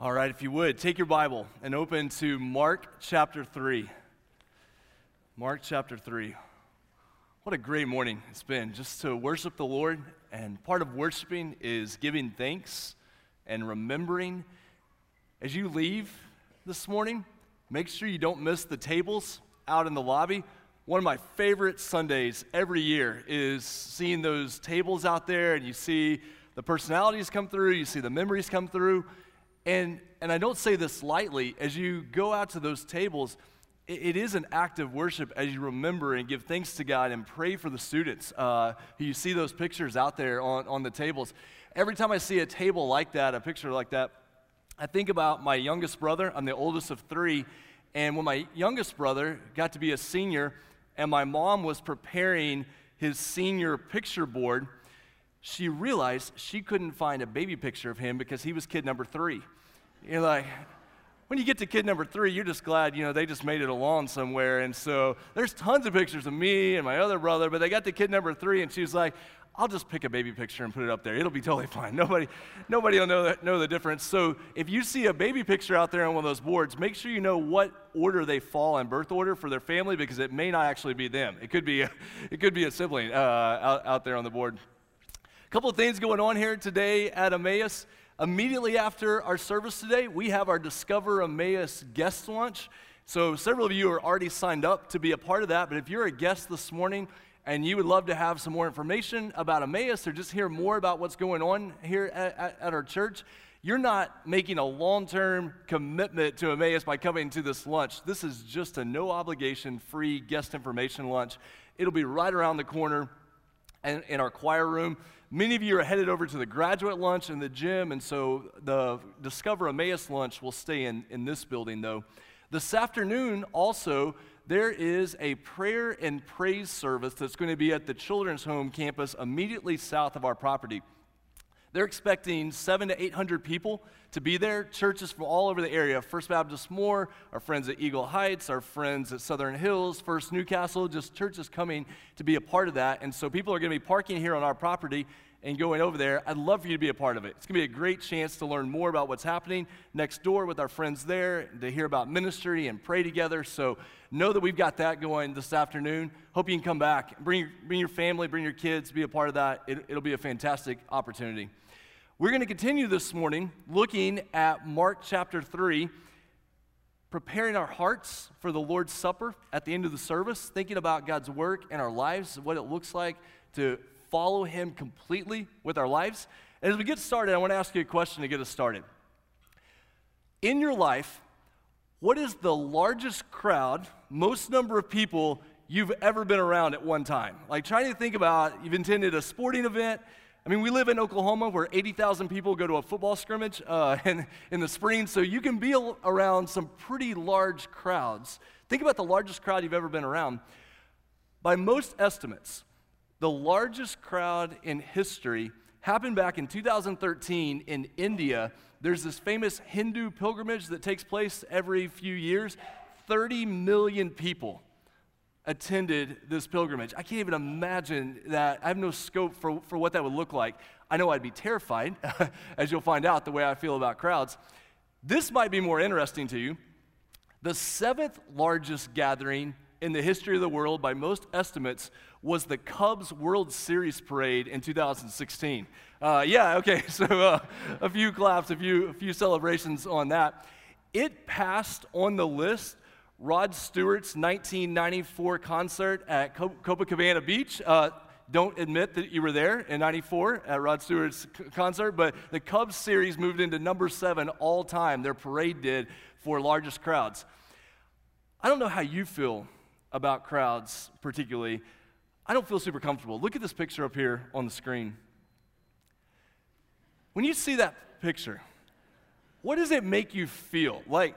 All right, if you would, take your Bible and open to Mark chapter 3. Mark chapter 3. What a great morning it's been just to worship the Lord. And part of worshiping is giving thanks and remembering. As you leave this morning, make sure you don't miss the tables out in the lobby. One of my favorite Sundays every year is seeing those tables out there, and you see the personalities come through, you see the memories come through. And, and I don't say this lightly, as you go out to those tables, it, it is an act of worship as you remember and give thanks to God and pray for the students. Uh, you see those pictures out there on, on the tables. Every time I see a table like that, a picture like that, I think about my youngest brother. I'm the oldest of three. And when my youngest brother got to be a senior, and my mom was preparing his senior picture board, she realized she couldn't find a baby picture of him because he was kid number three. You're like, when you get to kid number three, you're just glad, you know, they just made it along somewhere. And so there's tons of pictures of me and my other brother, but they got to kid number three, and she was like, I'll just pick a baby picture and put it up there. It'll be totally fine. Nobody, nobody will know, know the difference. So if you see a baby picture out there on one of those boards, make sure you know what order they fall in birth order for their family because it may not actually be them. It could be a, it could be a sibling uh, out, out there on the board. A couple of things going on here today at Emmaus. Immediately after our service today, we have our Discover Emmaus guest lunch. So, several of you are already signed up to be a part of that. But if you're a guest this morning and you would love to have some more information about Emmaus or just hear more about what's going on here at, at, our church, you're not making a long term commitment to Emmaus by coming to this lunch. This is just a no obligation, free guest information lunch. It'll be right around the corner in, in our choir room. Many of you are headed over to the graduate lunch in the gym, and so the Discover Emmaus lunch will stay in, in this building, though. This afternoon, also, there is a prayer and praise service that's going to be at the Children's Home campus immediately south of our property. They're expecting seven to 800 people to be there. Churches from all over the area First Baptist Moore, our friends at Eagle Heights, our friends at Southern Hills, First Newcastle, just churches coming to be a part of that. And so people are going to be parking here on our property and going over there, I'd love for you to be a part of it. It's going to be a great chance to learn more about what's happening next door with our friends there, to hear about ministry and pray together. So know that we've got that going this afternoon. Hope you can come back. Bring, bring your family, bring your kids, be a part of that. It, it'll be a fantastic opportunity. We're going to continue this morning looking at Mark chapter 3, preparing our hearts for the Lord's Supper at the end of the service, thinking about God's work in our lives, what it looks like to follow Him completely with our lives. And as we get started, I want to ask you a question to get us started. In your life, what is the largest crowd, most number of people you've ever been around at one time? Like trying to think about you've attended a sporting event. I mean, we live in Oklahoma where 80,000 people go to a football scrimmage uh, in, in the spring, so you can be around some pretty large crowds. Think about the largest crowd you've ever been around. By most estimates, the largest crowd in history happened back in 2013 in India. There's this famous Hindu pilgrimage that takes place every few years. 30 million people attended this pilgrimage. I can't even imagine that. I have no scope for, for what that would look like. I know I'd be terrified, as you'll find out the way I feel about crowds. This might be more interesting to you. The seventh largest gathering in the history of the world, by most estimates, was the Cubs World Series parade in 2016. Uh, yeah, okay, so uh, a few claps, a few, a few celebrations on that. It passed on the list Rod Stewart's 1994 concert at Copacabana Beach. Uh, don't admit that you were there in 94 at Rod Stewart's concert, but the Cubs series moved into number seven all time. Their parade did for largest crowds. I don't know how you feel about crowds, particularly. I don't feel super comfortable. Look at this picture up here on the screen. When you see that picture, what does it make you feel? Like,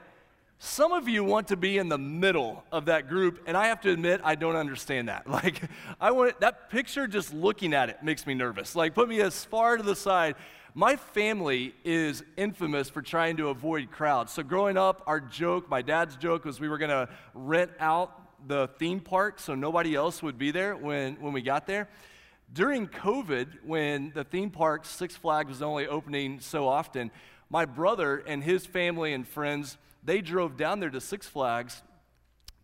some of you want to be in the middle of that group, and I have to admit, I don't understand that. Like, I want that picture, just looking at it makes me nervous. Like, put me as far to the side. My family is infamous for trying to avoid crowds. So, growing up, our joke, my dad's joke, was we were to rent out the theme park so nobody else would be there when, when we got there. During COVID, when the theme park, Six Flags, was only opening so often, my brother and his family and friends, they drove down there to Six Flags,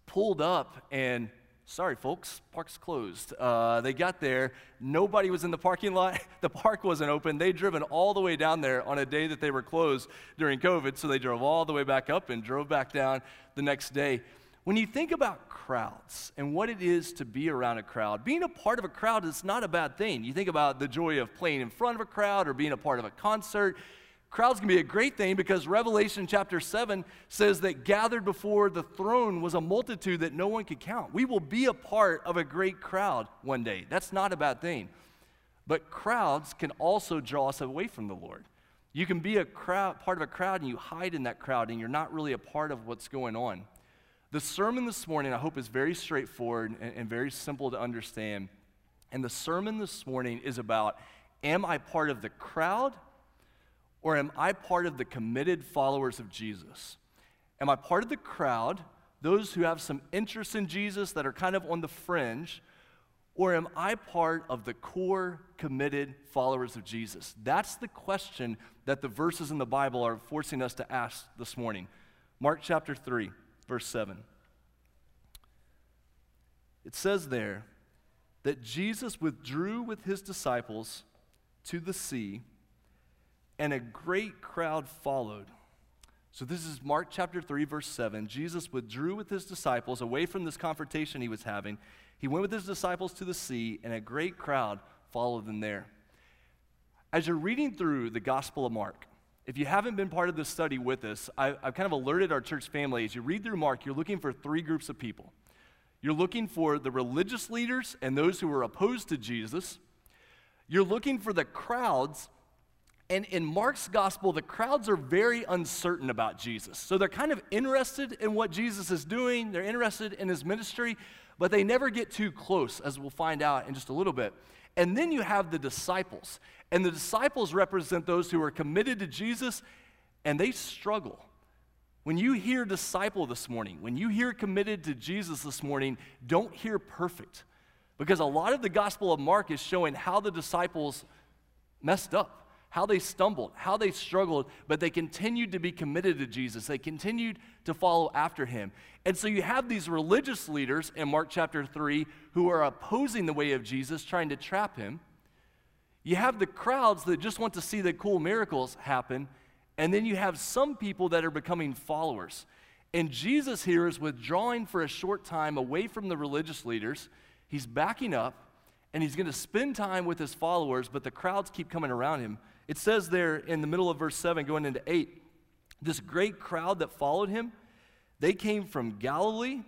pulled up, and sorry, folks, park's closed. Uh, they got there, nobody was in the parking lot, the park wasn't open. They'd driven all the way down there on a day that they were closed during COVID, so they drove all the way back up and drove back down the next day. When you think about crowds and what it is to be around a crowd, being a part of a crowd is not a bad thing. You think about the joy of playing in front of a crowd or being a part of a concert. Crowds can be a great thing because Revelation chapter 7 says that gathered before the throne was a multitude that no one could count. We will be a part of a great crowd one day. That's not a bad thing. But crowds can also draw us away from the Lord. You can be a crowd, part of a crowd and you hide in that crowd and you're not really a part of what's going on. The sermon this morning, I hope, is very straightforward and, and very simple to understand. And the sermon this morning is about Am I part of the crowd or am I part of the committed followers of Jesus? Am I part of the crowd, those who have some interest in Jesus that are kind of on the fringe, or am I part of the core committed followers of Jesus? That's the question that the verses in the Bible are forcing us to ask this morning. Mark chapter 3, verse 7. It says there that Jesus withdrew with his disciples to the sea and a great crowd followed. So, this is Mark chapter 3, verse 7. Jesus withdrew with his disciples away from this confrontation he was having. He went with his disciples to the sea, and a great crowd followed them there. As you're reading through the Gospel of Mark, if you haven't been part of this study with us, I, have kind of alerted our church family as you read through Mark, you're looking for three groups of people. You're looking for the religious leaders and those who were opposed to Jesus. You're looking for the crowds and in Mark's gospel, the crowds are very uncertain about Jesus. So they're kind of interested in what Jesus is doing, they're interested in his ministry, but they never get too close, as we'll find out in just a little bit. And then you have the disciples. And the disciples represent those who are committed to Jesus and they struggle. When you hear disciple this morning, when you hear committed to Jesus this morning, don't hear perfect. Because a lot of the Gospel of Mark is showing how the disciples messed up how they stumbled, how they struggled, but they continued to be committed to Jesus. They continued to follow after him. And so you have these religious leaders in Mark chapter 3 who are opposing the way of Jesus, trying to trap him. You have the crowds that just want to see the cool miracles happen. And then you have some people that are becoming followers. And Jesus here is withdrawing for a short time away from the religious leaders. He's backing up and he's going to spend time with his followers, but the crowds keep coming around him it says there in the middle of verse 7, going into 8, this great crowd that followed him, they came from Galilee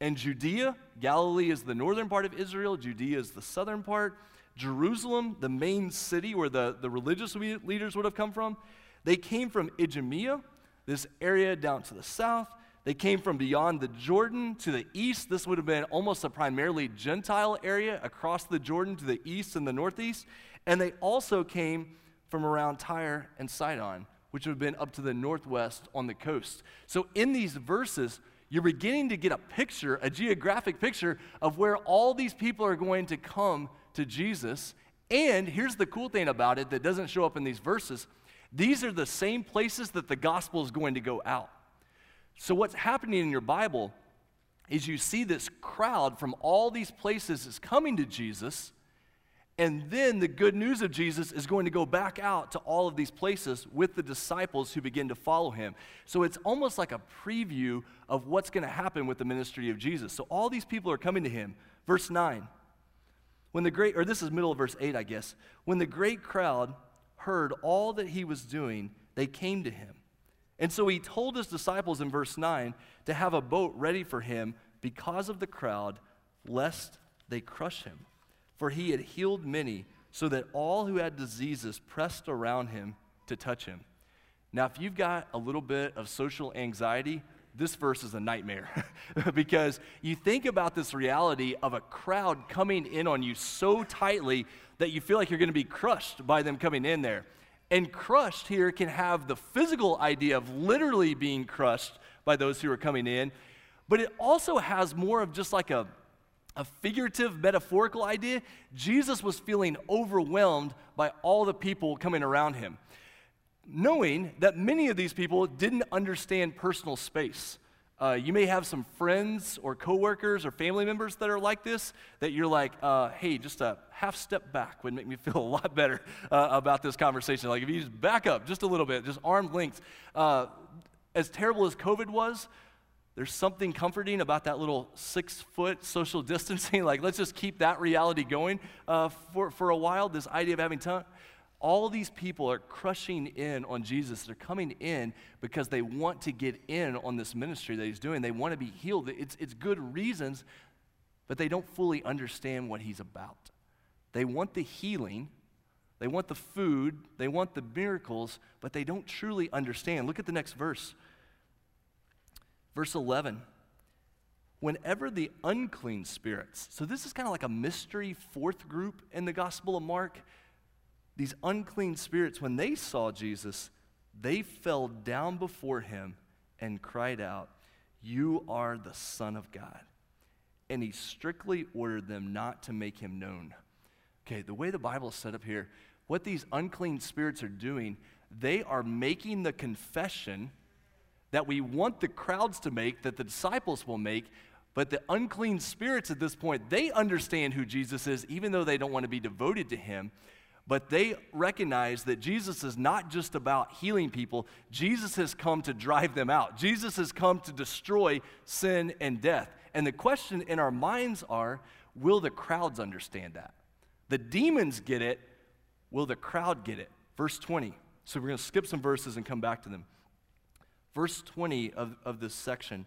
and Judea. Galilee is the northern part of Israel, Judea is the southern part. Jerusalem, the main city where the, the religious leaders would have come from, they came from Idumea, this area down to the south. They came from beyond the Jordan to the east. This would have been almost a primarily Gentile area across the Jordan to the east and the northeast. And they also came from around Tyre and Sidon, which would have been up to the northwest on the coast. So in these verses, you're beginning to get a picture, a geographic picture of where all these people are going to come to Jesus. And here's the cool thing about it that doesn't show up in these verses these are the same places that the gospel is going to go out. So, what's happening in your Bible is you see this crowd from all these places is coming to Jesus and then the good news of Jesus is going to go back out to all of these places with the disciples who begin to follow him. So it's almost like a preview of what's going to happen with the ministry of Jesus. So all these people are coming to him. Verse 9. When the great, or this is middle of verse 8, I guess. When the great crowd heard all that he was doing, they came to him. And so he told his disciples in verse 9 to have a boat ready for him because of the crowd, lest they crush him for he had healed many, so that all who had diseases pressed around him to touch him. Now, if you've got a little bit of social anxiety, this verse is a nightmare because you think about this reality of a crowd coming in on you so tightly that you feel like you're going to be crushed by them coming in there. And crushed here can have the physical idea of literally being crushed by those who are coming in, but it also has more of just like a a figurative, metaphorical idea, Jesus was feeling overwhelmed by all the people coming around him. knowing that many of these people didn't understand personal space. Uh, you may have some friends or coworkers or family members that are like this, that you're like, uh, hey, just a half step back would make me feel a lot better uh, about this conversation. Like if you just back up just a little bit, just arm length. Uh, as terrible as COVID was, there's something comforting about that little six foot social distancing. like, let's just keep that reality going uh, for, for a while. This idea of having time. All these people are crushing in on Jesus. They're coming in because they want to get in on this ministry that he's doing. They want to be healed. It's, it's good reasons, but they don't fully understand what he's about. They want the healing, they want the food, they want the miracles, but they don't truly understand. Look at the next verse. Verse 11. Whenever the unclean spirits, so this is kind of like a mystery fourth group in the Gospel of Mark. These unclean spirits, when they saw Jesus, they fell down before him and cried out, You are the Son of God. And he strictly ordered them not to make him known. Okay, the way the Bible is set up here, what these unclean spirits are doing, they are making the confession that we want the crowds to make, that the disciples will make, but the unclean spirits at this point, they understand who Jesus is, even though they don't want to be devoted to him. But they recognize that Jesus is not just about healing people, Jesus has come to drive them out. Jesus has come to destroy sin and death. And the question in our minds are will the crowds understand that? The demons get it, will the crowd get it? Verse 20. So we're going to skip some verses and come back to them. Verse 20 of, of this section,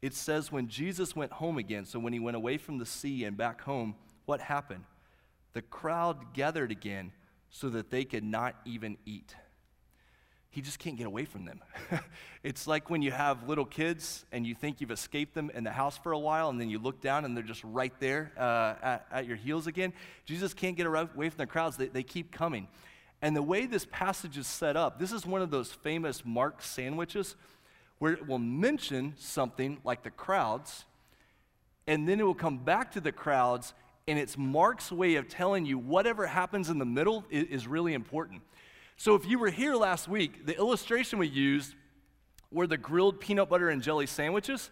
it says, When Jesus went home again, so when he went away from the sea and back home, what happened? The crowd gathered again so that they could not even eat. He just can't get away from them. it's like when you have little kids and you think you've escaped them in the house for a while, and then you look down and they're just right there uh, at, at, your heels again. Jesus can't get away from the crowds, they, they keep coming. And the way this passage is set up, this is one of those famous Mark sandwiches where it will mention something like the crowds, and then it will come back to the crowds, and it's Mark's way of telling you whatever happens in the middle is, is really important. So if you were here last week, the illustration we used were the grilled peanut butter and jelly sandwiches.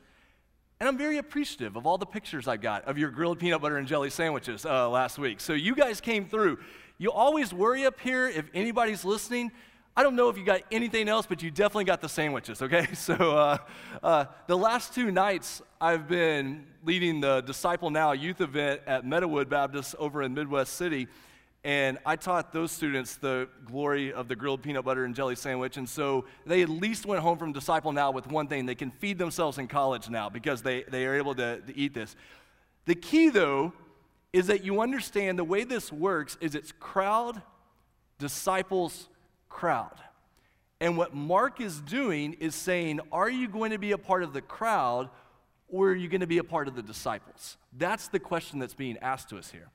And I'm very appreciative of all the pictures I got of your grilled peanut butter and jelly sandwiches uh, last week. So you guys came through. You always worry up here if anybody's listening. I don't know if you got anything else, but you definitely got the sandwiches, okay? So, uh, uh, the last two nights, I've been leading the Disciple Now youth event at Meadowood Baptist over in Midwest City, and I taught those students the glory of the grilled peanut butter and jelly sandwich. And so they at least went home from Disciple Now with one thing they can feed themselves in college now because they, they are able to, to eat this. The key, though, is that you understand the way this works is it's crowd, disciples, crowd. And what Mark is doing is saying, are you going to be a part of the crowd or are you going to be a part of the disciples? That's the question that's being asked to us here.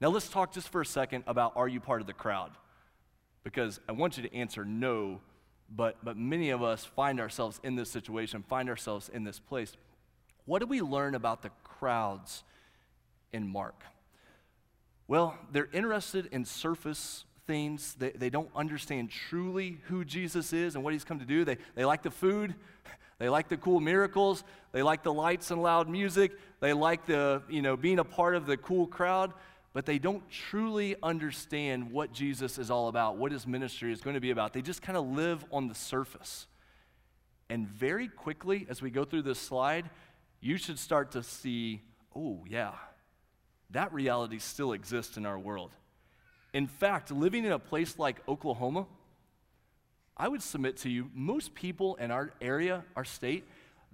Now let's talk just for a second about are you part of the crowd? Because I want you to answer no, but, but many of us find ourselves in this situation, find ourselves in this place. What do we learn about the crowds in Mark? Well, they're interested in surface things. They, they don't understand truly who Jesus is and what he's come to do. They, they like the food, they like the cool miracles, they like the lights and loud music, they like the, you know, being a part of the cool crowd, but they don't truly understand what Jesus is all about, what his ministry is going to be about. They just kind of live on the surface. And very quickly, as we go through this slide, you should start to see, oh, yeah, that reality still exists in our world. In fact, living in a place like Oklahoma, I would submit to you, most people in our area, our state,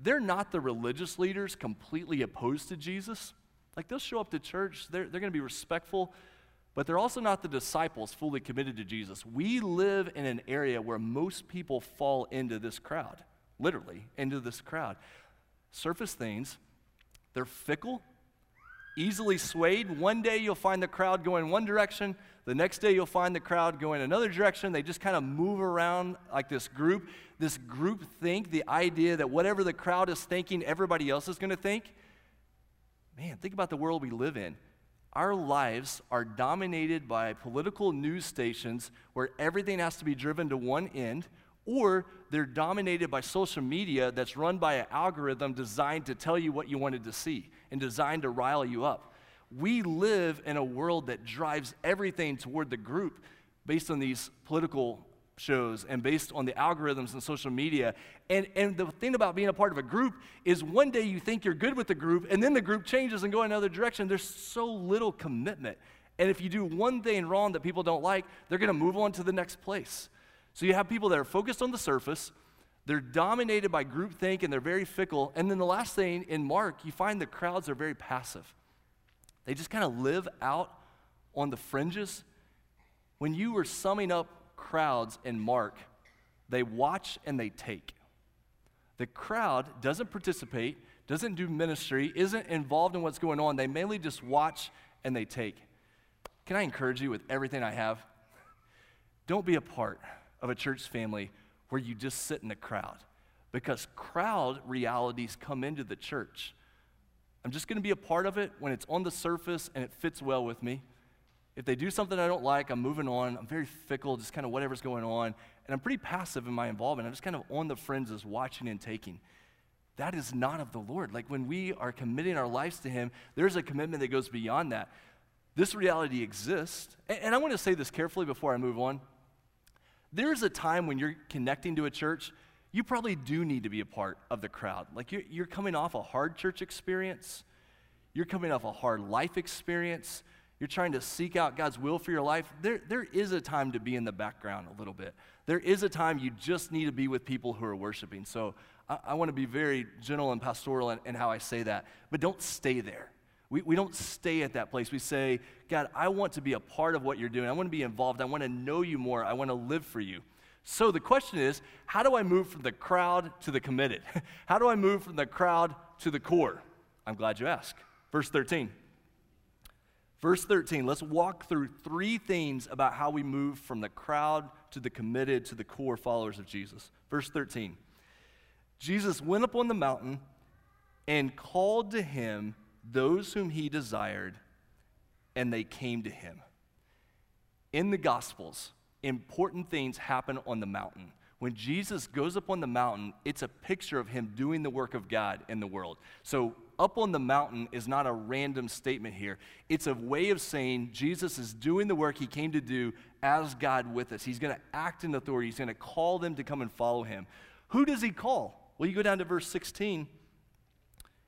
they're not the religious leaders completely opposed to Jesus. Like they'll show up to church, they're, they're going to be respectful, but they're also not the disciples fully committed to Jesus. We live in an area where most people fall into this crowd, literally, into this crowd. Surface things, they're fickle, easily swayed. One day you'll find the crowd going one direction, the next day you'll find the crowd going another direction. They just kind of move around like this group. This group think, the idea that whatever the crowd is thinking, everybody else is going to think. Man, think about the world we live in. our lives are dominated by political news stations where everything has to be driven to one end, or they're dominated by social media that's run by an algorithm designed to tell you what you wanted to see and designed to rile you up. We live in a world that drives everything toward the group based on these political shows and based on the algorithms and social media. And, and the thing about being a part of a group is one day you think you're good with the group, and then the group changes and go another direction. There's so little commitment. And if you do one thing wrong that people don't like, they're going to move on to the next place. So you have people that are focused on the surface, they're dominated by groupthink, and they're very fickle. And then the last thing in Mark, you find the crowds are very passive. They just kind of live out on the fringes. When you were summing up crowds in Mark, they watch and they take. The crowd doesn't participate, doesn't do ministry, isn't involved in what's going on. They mainly just watch and they take. Can I encourage you with everything I have? Don't be a part of a church family where you just sit in a crowd because crowd realities come into the church. I'm just going to be a part of it when it's on the surface and it fits well with me. If they do something I don't like, I'm moving on. I'm very fickle, just kind of whatever's going on. And I'm pretty passive in my involvement. I'm just kind of on the fringes, watching and taking. That is not of the Lord. Like when we are committing our lives to Him, there's a commitment that goes beyond that. This reality exists. And, I want to say this carefully before I move on. There's a time when you're connecting to a church, you probably do need to be a part of the crowd. Like you're, you're coming off a hard church experience, you're coming off a hard life experience you're trying to seek out God's will for your life, there, there is a time to be in the background a little bit. There is a time you just need to be with people who are worshiping. So I, I want to be very gentle and pastoral in, in, how I say that. But don't stay there. We, we don't stay at that place. We say, God, I want to be a part of what you're doing. I want to be involved. I want to know you more. I want to live for you. So the question is, how do I move from the crowd to the committed? how do I move from the crowd to the core? I'm glad you asked. Verse 13. Verse 13, let's walk through three things about how we move from the crowd to the committed to the core followers of Jesus. Verse 13, Jesus went up on the mountain and called to him those whom he desired, and they came to him. In the Gospels, important things happen on the mountain. When Jesus goes up on the mountain, it's a picture of him doing the work of God in the world. So up on the mountain is not a random statement here. It's a way of saying Jesus is doing the work he came to do as God with us. He's going to act in authority, he's going to call them to come and follow him. Who does he call? Well, you go down to verse 16,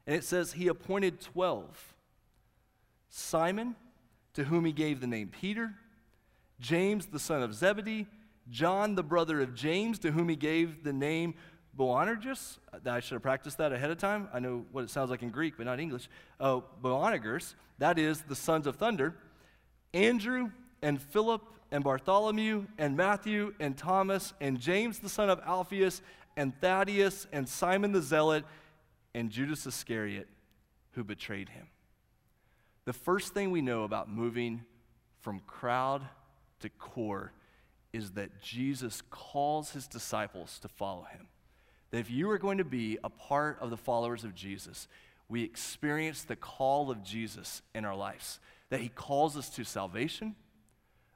and it says, He appointed 12 Simon, to whom he gave the name Peter, James, the son of Zebedee, John, the brother of James, to whom he gave the name Boanerges, I should have practiced that ahead of time. I know what it sounds like in Greek, but not English. Uh, Boanerges, that is the sons of thunder. Andrew and Philip and Bartholomew and Matthew and Thomas and James the son of Alphaeus and Thaddeus and Simon the Zealot and Judas Iscariot who betrayed him. The first thing we know about moving from crowd to core is that Jesus calls his disciples to follow him that if you are going to be a part of the followers of Jesus, we experience the call of Jesus in our lives. That he calls us to salvation,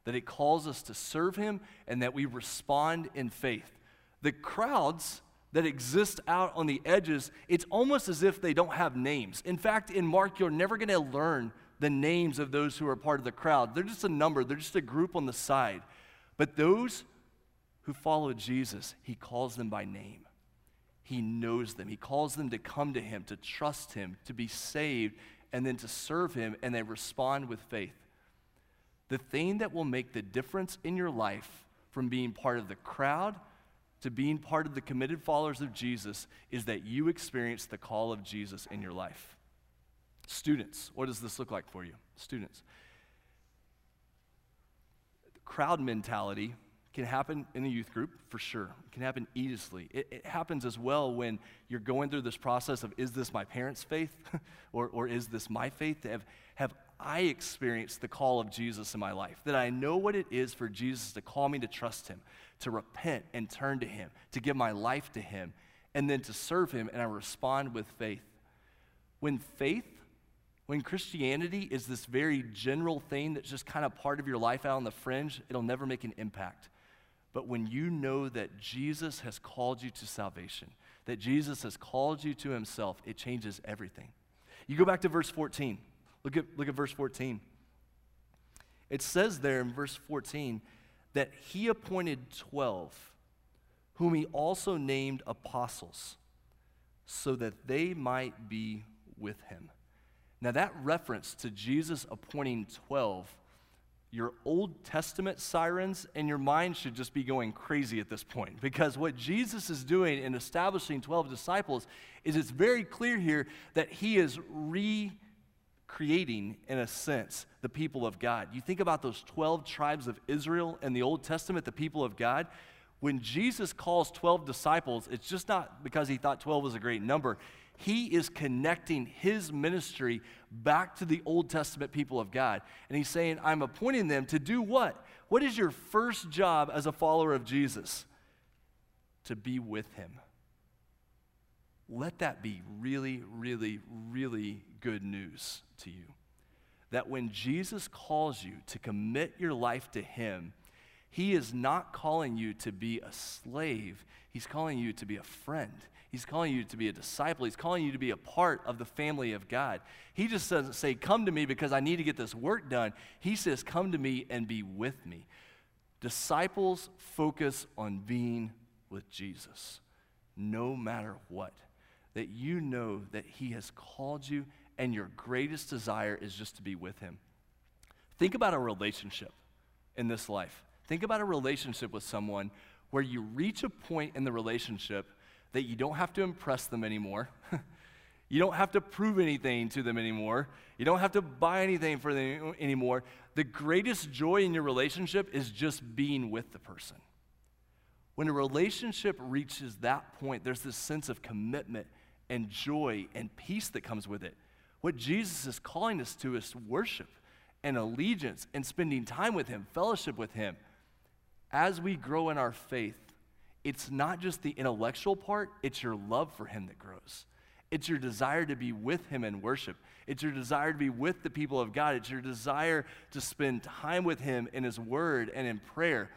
that he calls us to serve him, and that we respond in faith. The crowds that exist out on the edges, it's almost as if they don't have names. In fact, in Mark, you're never going to learn the names of those who are part of the crowd. They're just a number, they're just a group on the side. But those who follow Jesus, he calls them by name. He knows them. He calls them to come to Him, to trust Him, to be saved, and then to serve Him, and they respond with faith. The thing that will make the difference in your life from being part of the crowd to being part of the committed followers of Jesus is that you experience the call of Jesus in your life. Students, what does this look like for you? Students. Crowd mentality can happen in the youth group for sure. It can happen easily. It, it, happens as well when you're going through this process of is this my parents' faith or, or is this my faith? Have, have I experienced the call of Jesus in my life? That I know what it is for Jesus to call me to trust Him, to repent and turn to Him, to give my life to Him, and then to serve Him, and I respond with faith. When faith When Christianity is this very general thing that's just kind of part of your life out on the fringe, it'll never make an impact. But when you know that Jesus has called you to salvation, that Jesus has called you to himself, it changes everything. You go back to verse 14. Look at, look at verse 14. It says there in verse 14 that he appointed 12, whom he also named apostles, so that they might be with him. Now, that reference to Jesus appointing 12, your Old Testament sirens and your mind should just be going crazy at this point because what Jesus is doing in establishing 12 disciples is it's very clear here that he is recreating, in a sense, the people of God. You think about those 12 tribes of Israel in the Old Testament, the people of God. When Jesus calls 12 disciples, it's just not because he thought 12 was a great number he is connecting his ministry back to the Old Testament people of God. And he's saying, I'm appointing them to do what? What is your first job as a follower of Jesus? To be with him. Let that be really, really, really good news to you. That when Jesus calls you to commit your life to him, he is not calling you to be a slave, he's calling you to be a friend. He's calling you to be a disciple. He's calling you to be a part of the family of God. He just doesn't say, Come to me because I need to get this work done. He says, Come to me and be with me. Disciples focus on being with Jesus no matter what. That you know that He has called you and your greatest desire is just to be with Him. Think about a relationship in this life. Think about a relationship with someone where you reach a point in the relationship that you don't have to impress them anymore. you don't have to prove anything to them anymore. You don't have to buy anything for them anymore. The greatest joy in your relationship is just being with the person. When a relationship reaches that point, there's this sense of commitment and joy and peace that comes with it. What Jesus is calling us to is worship and allegiance and spending time with Him, fellowship with Him. As we grow in our faith, it's not just the intellectual part, it's your love for Him that grows. It's your desire to be with Him in worship. It's your desire to be with the people of God. It's your desire to spend time with Him in His Word and in prayer.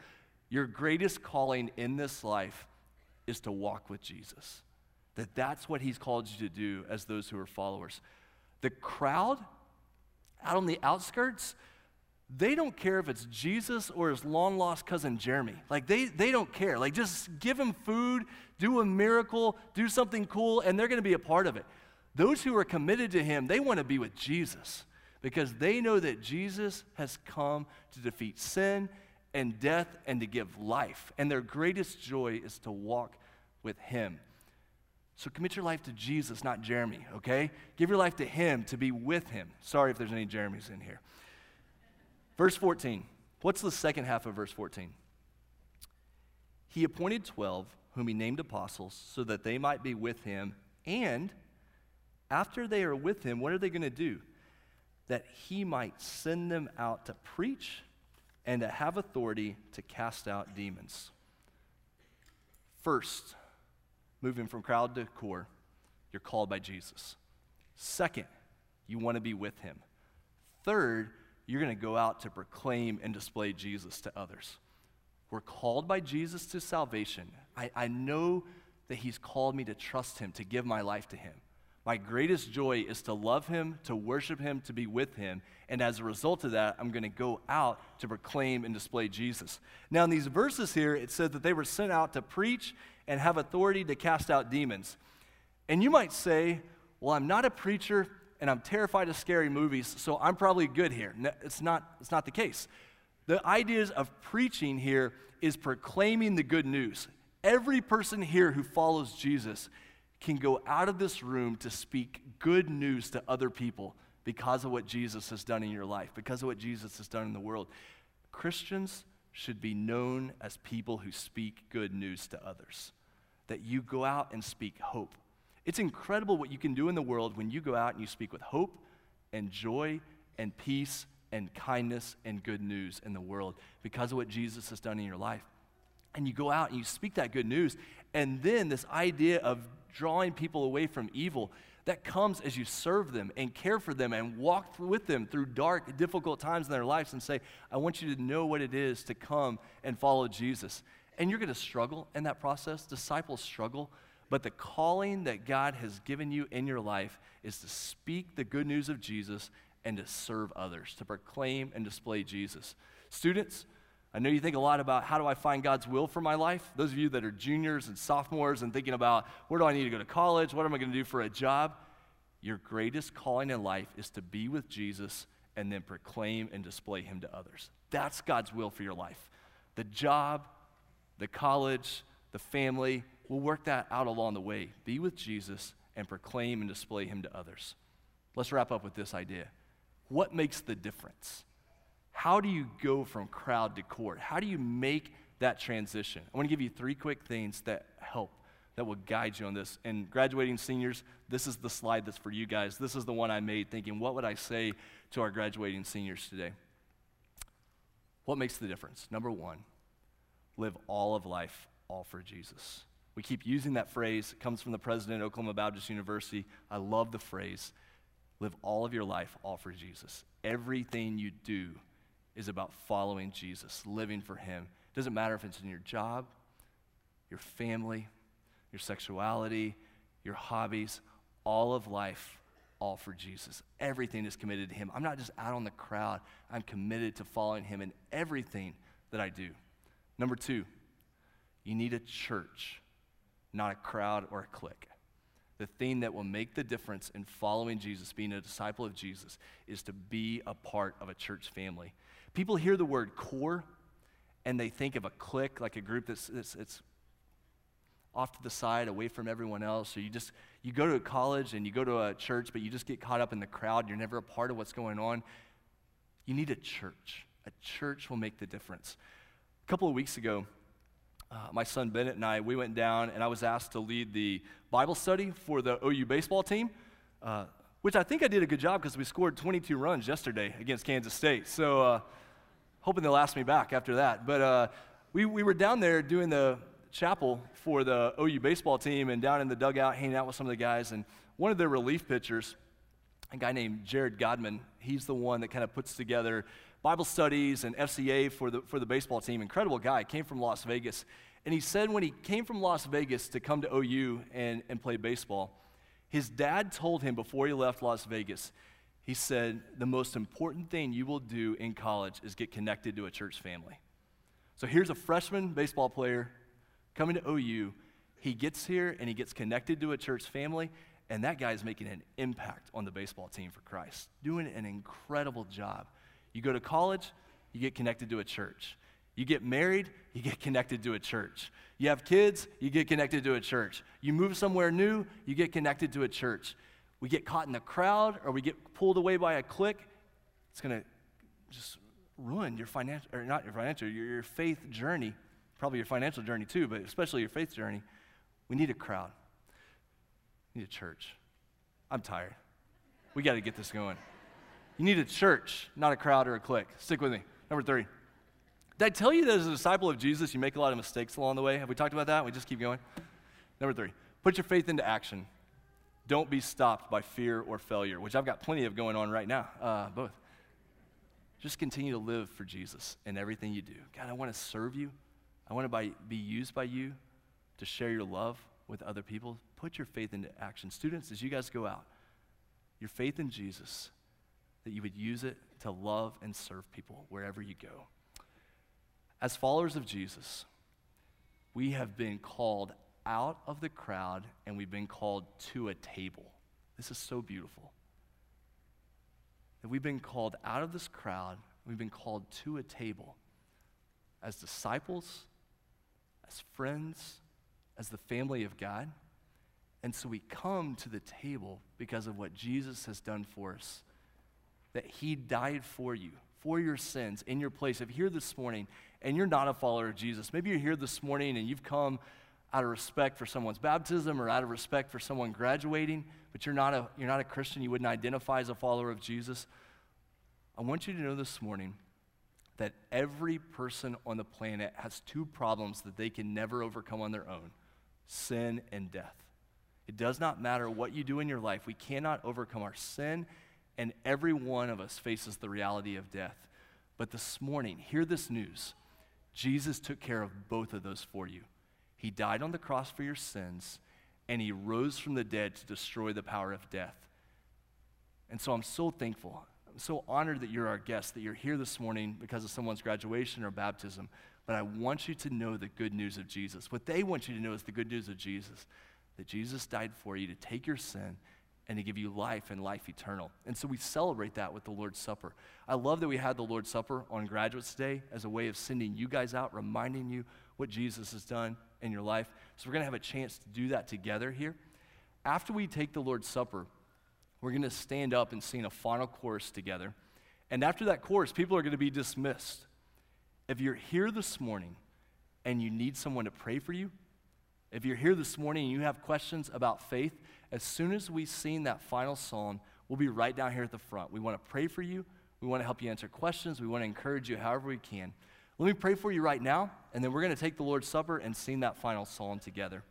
Your greatest calling in this life is to walk with Jesus. That that's what He's called you to do as those who are followers. The crowd out on the outskirts, they don't care if it's Jesus or his long lost cousin Jeremy. Like, they, they don't care. Like, just give him food, do a miracle, do something cool, and they're going to be a part of it. Those who are committed to him, they want to be with Jesus because they know that Jesus has come to defeat sin and death and to give life. And their greatest joy is to walk with him. So commit your life to Jesus, not Jeremy, okay? Give your life to him to be with him. Sorry if there's any Jeremys in here. Verse 14. What's the second half of verse 14? He appointed 12, whom he named apostles, so that they might be with him. And after they are with him, what are they going to do? That he might send them out to preach and to have authority to cast out demons. First, moving from crowd to core, you're called by Jesus. Second, you want to be with him. Third, you're going to go out to proclaim and display Jesus to others. We're called by Jesus to salvation. I, I know that He's called me to trust Him, to give my life to Him. My greatest joy is to love Him, to worship Him, to be with Him. And as a result of that, I'm going to go out to proclaim and display Jesus. Now, in these verses here, it said that they were sent out to preach and have authority to cast out demons. And you might say, well, I'm not a preacher and I'm terrified of scary movies, so I'm probably good here. No, it's, not, it's not the case. The ideas of preaching here is proclaiming the good news. Every person here who follows Jesus can go out of this room to speak good news to other people because of what Jesus has done in your life, because of what Jesus has done in the world. Christians should be known as people who speak good news to others, that you go out and speak hope it's incredible what you can do in the world when you go out and you speak with hope and joy and peace and kindness and good news in the world because of what Jesus has done in your life. And you go out and you speak that good news, and then this idea of drawing people away from evil, That comes as you serve them and care for them and walk with them through dark, difficult times in their lives and say, I want you to know what it is to come and follow Jesus. And you're going to struggle in that process. Disciples struggle. But the calling that God has given you in your life is to speak the good news of Jesus and to serve others, to proclaim and display Jesus. Students, I know you think a lot about how do I find God's will for my life. Those of you that are juniors and sophomores and thinking about where do I need to go to college? What am I going to do for a job? Your greatest calling in life is to be with Jesus and then proclaim and display him to others. That's God's will for your life. The job, the college, the family, we'll work that out along the way. Be with Jesus and proclaim and display him to others. Let's wrap up with this idea. What makes the difference? How do you go from crowd to court? How do you make that transition? I want to give you three quick things that help, that will guide you on this. And graduating seniors, this is the slide that's for you guys. This is the one I made thinking, what would I say to our graduating seniors today? What makes the difference? Number one, live all of life all for Jesus. We keep using that phrase. It comes from the president of Oklahoma Baptist University. I love the phrase live all of your life all for Jesus. Everything you do is about following Jesus, living for Him. It doesn't matter if it's in your job, your family, your sexuality, your hobbies, all of life, all for Jesus. Everything is committed to Him. I'm not just out on the crowd, I'm committed to following Him in everything that I do. Number two, you need a church, not a crowd or a clique. The thing that will make the difference in following Jesus, being a disciple of Jesus, is to be a part of a church family. People hear the word core and they think of a clique, like a group that's, that's, off to the side, away from everyone else. So you just you go to a college and you go to a church, but you just get caught up in the crowd. You're never a part of what's going on. You need a church. A church will make the difference. A couple of weeks ago, uh, my son Bennett and I, we went down and I was asked to lead the Bible study for the OU baseball team. Uh, which I think I did a good job because we scored 22 runs yesterday against Kansas State. So, uh, hoping they'll ask me back after that. But uh, we, we were down there doing the chapel for the OU baseball team and down in the dugout hanging out with some of the guys. And one of their relief pitchers, a guy named Jared Godman, he's the one that kind of puts together Bible studies and FCA for the, for the baseball team. Incredible guy, came from Las Vegas. And he said when he came from Las Vegas to come to OU and, and play baseball, his dad told him before he left Las Vegas, he said, The most important thing you will do in college is get connected to a church family. So here's a freshman baseball player coming to OU. He gets here and he gets connected to a church family, and that guy is making an impact on the baseball team for Christ, doing an incredible job. You go to college, you get connected to a church. You get married, you get connected to a church. You have kids, you get connected to a church. You move somewhere new, you get connected to a church we get caught in the crowd or we get pulled away by a clique, it's going to just ruin your financial, or not your financial, your, your faith journey, probably your financial journey too, but especially your faith journey. We need a crowd. We need a church. I'm tired. We got to get this going. You need a church, not a crowd or a clique. Stick with me. Number three. Did I tell you that as a disciple of Jesus, you make a lot of mistakes along the way? Have we talked about that? We just keep going. Number three. Put your faith into action. Don't be stopped by fear or failure, which I've got plenty of going on right now, uh, both. Just continue to live for Jesus in everything you do. God, I want to serve you. I want to be used by you to share your love with other people. Put your faith into action. Students, as you guys go out, your faith in Jesus, that you would use it to love and serve people wherever you go. As followers of Jesus, we have been called out of the crowd and we've been called to a table. This is so beautiful. That we've been called out of this crowd, we've been called to a table as disciples, as friends, as the family of God. And so we come to the table because of what Jesus has done for us. That he died for you, for your sins, in your place. If you're here this morning and you're not a follower of Jesus, maybe you're here this morning and you've come out of respect for someone's baptism or out of respect for someone graduating, but you're not a, you're not a Christian, you wouldn't identify as a follower of Jesus, I want you to know this morning that every person on the planet has two problems that they can never overcome on their own sin and death. It does not matter what you do in your life, we cannot overcome our sin, and every one of us faces the reality of death. But this morning, hear this news Jesus took care of both of those for you. He died on the cross for your sins, and he rose from the dead to destroy the power of death. And so I'm so thankful. I'm so honored that you're our guest, that you're here this morning because of someone's graduation or baptism. But I want you to know the good news of Jesus. What they want you to know is the good news of Jesus that Jesus died for you to take your sin and to give you life and life eternal. And so we celebrate that with the Lord's Supper. I love that we had the Lord's Supper on Graduates Day as a way of sending you guys out, reminding you what Jesus has done in your life. So we're going to have a chance to do that together here. After we take the Lord's Supper, we're going to stand up and sing a final chorus together. And after that chorus, people are going to be dismissed. If you're here this morning and you need someone to pray for you, if you're here this morning and you have questions about faith, as soon as we sing that final song, we'll be right down here at the front. We want to pray for you. We want to help you answer questions. We want to encourage you however we can. Let me pray for you right now, and then we're going to take the Lord's Supper and sing that final song together.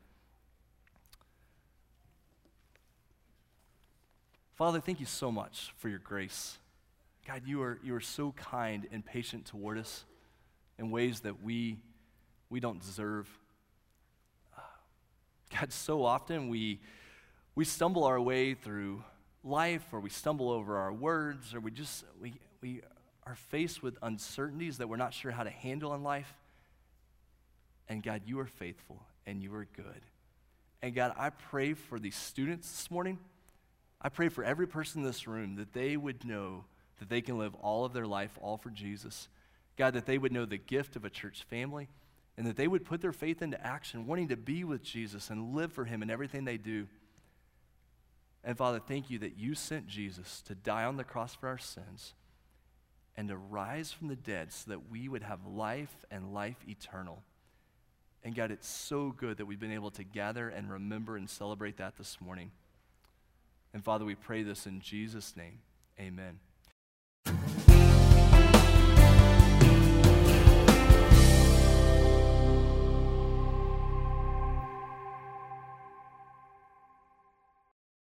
Father, thank you so much for your grace. God, you are, you are so kind and patient toward us in ways that we, we don't deserve. God, so often we, we stumble our way through life or we stumble over our words or we just we, we are faced with uncertainties that we're not sure how to handle in life. And God, you are faithful and you are good. And God, I pray for these students this morning. I pray for every person in this room that they would know that they can live all of their life all for Jesus. God, that they would know the gift of a church family and that they would put their faith into action, wanting to be with Jesus and live for Him in everything they do. And Father, thank you that you sent Jesus to die on the cross for our sins and to rise from the dead so that we would have life and life eternal. And God, it's so good that we've been able to gather and remember and celebrate that this morning. And Father, we pray this in Jesus' name. Amen.